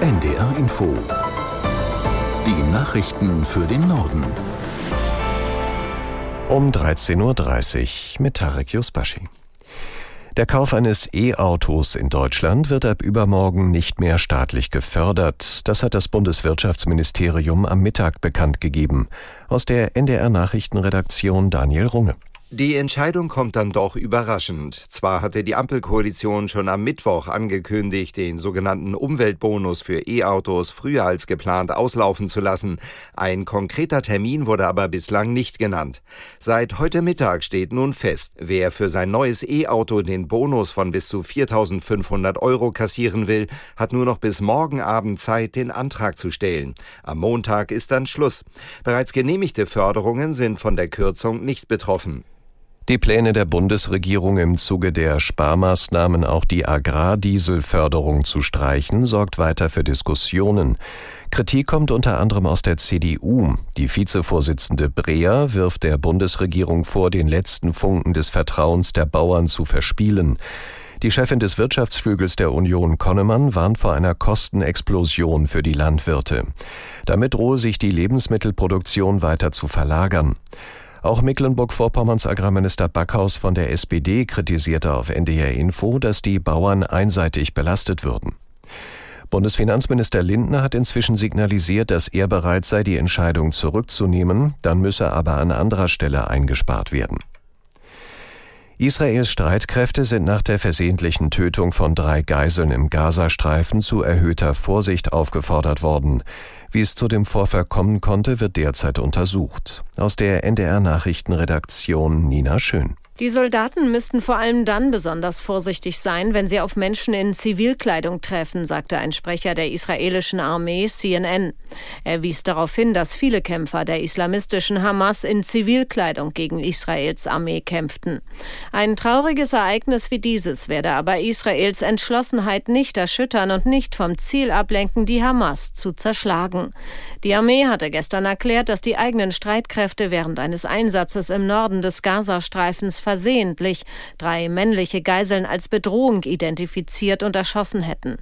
NDR Info. Die Nachrichten für den Norden. Um 13.30 Uhr mit Tarek Yusbashi. Der Kauf eines E-Autos in Deutschland wird ab übermorgen nicht mehr staatlich gefördert. Das hat das Bundeswirtschaftsministerium am Mittag bekannt gegeben. Aus der NDR Nachrichtenredaktion Daniel Runge. Die Entscheidung kommt dann doch überraschend. Zwar hatte die Ampelkoalition schon am Mittwoch angekündigt, den sogenannten Umweltbonus für E-Autos früher als geplant auslaufen zu lassen. Ein konkreter Termin wurde aber bislang nicht genannt. Seit heute Mittag steht nun fest, wer für sein neues E-Auto den Bonus von bis zu 4.500 Euro kassieren will, hat nur noch bis morgen Abend Zeit, den Antrag zu stellen. Am Montag ist dann Schluss. Bereits genehmigte Förderungen sind von der Kürzung nicht betroffen. Die Pläne der Bundesregierung im Zuge der Sparmaßnahmen auch die Agrardieselförderung zu streichen, sorgt weiter für Diskussionen. Kritik kommt unter anderem aus der CDU. Die Vizevorsitzende Breer wirft der Bundesregierung vor, den letzten Funken des Vertrauens der Bauern zu verspielen. Die Chefin des Wirtschaftsflügels der Union Konnemann warnt vor einer Kostenexplosion für die Landwirte. Damit drohe sich die Lebensmittelproduktion weiter zu verlagern. Auch Mecklenburg-Vorpommerns Agrarminister Backhaus von der SPD kritisierte auf NDR Info, dass die Bauern einseitig belastet würden. Bundesfinanzminister Lindner hat inzwischen signalisiert, dass er bereit sei, die Entscheidung zurückzunehmen, dann müsse aber an anderer Stelle eingespart werden. Israels Streitkräfte sind nach der versehentlichen Tötung von drei Geiseln im Gazastreifen zu erhöhter Vorsicht aufgefordert worden. Wie es zu dem Vorfall kommen konnte, wird derzeit untersucht. Aus der NDR Nachrichtenredaktion Nina Schön. Die Soldaten müssten vor allem dann besonders vorsichtig sein, wenn sie auf Menschen in Zivilkleidung treffen, sagte ein Sprecher der israelischen Armee CNN. Er wies darauf hin, dass viele Kämpfer der islamistischen Hamas in Zivilkleidung gegen Israels Armee kämpften. Ein trauriges Ereignis wie dieses werde aber Israels Entschlossenheit nicht erschüttern und nicht vom Ziel ablenken, die Hamas zu zerschlagen. Die Armee hatte gestern erklärt, dass die eigenen Streitkräfte während eines Einsatzes im Norden des Gazastreifens versehentlich drei männliche Geiseln als Bedrohung identifiziert und erschossen hätten.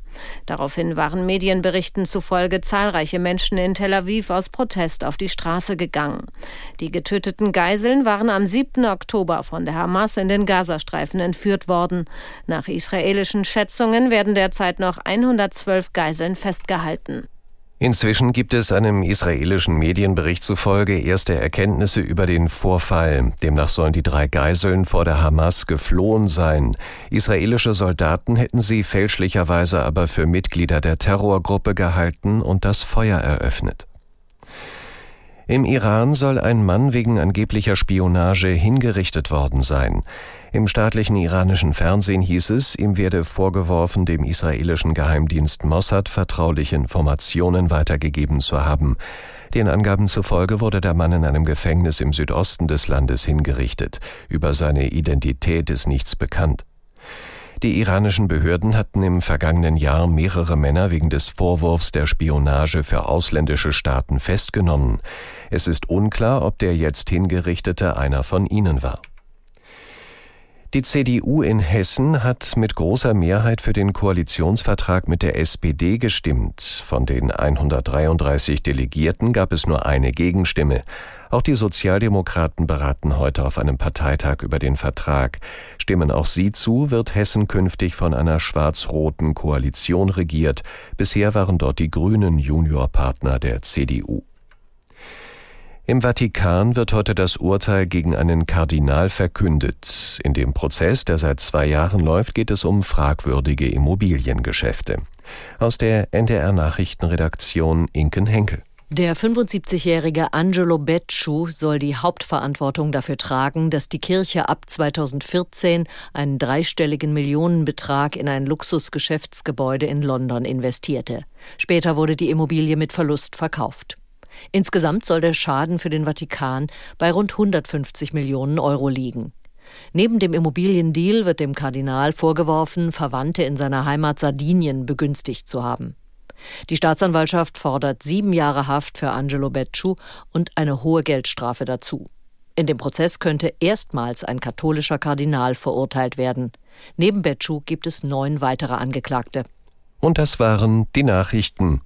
Daraufhin waren Medienberichten zufolge zahlreiche Menschen in Tel Aviv aus Protest auf die Straße gegangen. Die getöteten Geiseln waren am 7. Oktober von der Hamas in den Gazastreifen entführt worden. Nach israelischen Schätzungen werden derzeit noch 112 Geiseln festgehalten. Inzwischen gibt es einem israelischen Medienbericht zufolge erste Erkenntnisse über den Vorfall. Demnach sollen die drei Geiseln vor der Hamas geflohen sein. Israelische Soldaten hätten sie fälschlicherweise aber für Mitglieder der Terrorgruppe gehalten und das Feuer eröffnet. Im Iran soll ein Mann wegen angeblicher Spionage hingerichtet worden sein. Im staatlichen iranischen Fernsehen hieß es, ihm werde vorgeworfen, dem israelischen Geheimdienst Mossad vertrauliche Informationen weitergegeben zu haben. Den Angaben zufolge wurde der Mann in einem Gefängnis im Südosten des Landes hingerichtet. Über seine Identität ist nichts bekannt. Die iranischen Behörden hatten im vergangenen Jahr mehrere Männer wegen des Vorwurfs der Spionage für ausländische Staaten festgenommen. Es ist unklar, ob der jetzt hingerichtete einer von ihnen war. Die CDU in Hessen hat mit großer Mehrheit für den Koalitionsvertrag mit der SPD gestimmt. Von den 133 Delegierten gab es nur eine Gegenstimme. Auch die Sozialdemokraten beraten heute auf einem Parteitag über den Vertrag. Stimmen auch sie zu, wird Hessen künftig von einer schwarz-roten Koalition regiert. Bisher waren dort die Grünen Juniorpartner der CDU. Im Vatikan wird heute das Urteil gegen einen Kardinal verkündet. In dem Prozess, der seit zwei Jahren läuft, geht es um fragwürdige Immobiliengeschäfte. Aus der NDR Nachrichtenredaktion Inken Henkel. Der 75-jährige Angelo Becciu soll die Hauptverantwortung dafür tragen, dass die Kirche ab 2014 einen dreistelligen Millionenbetrag in ein Luxusgeschäftsgebäude in London investierte. Später wurde die Immobilie mit Verlust verkauft. Insgesamt soll der Schaden für den Vatikan bei rund 150 Millionen Euro liegen. Neben dem Immobiliendeal wird dem Kardinal vorgeworfen, Verwandte in seiner Heimat Sardinien begünstigt zu haben. Die Staatsanwaltschaft fordert sieben Jahre Haft für Angelo Becciu und eine hohe Geldstrafe dazu. In dem Prozess könnte erstmals ein katholischer Kardinal verurteilt werden. Neben Becciu gibt es neun weitere Angeklagte. Und das waren die Nachrichten.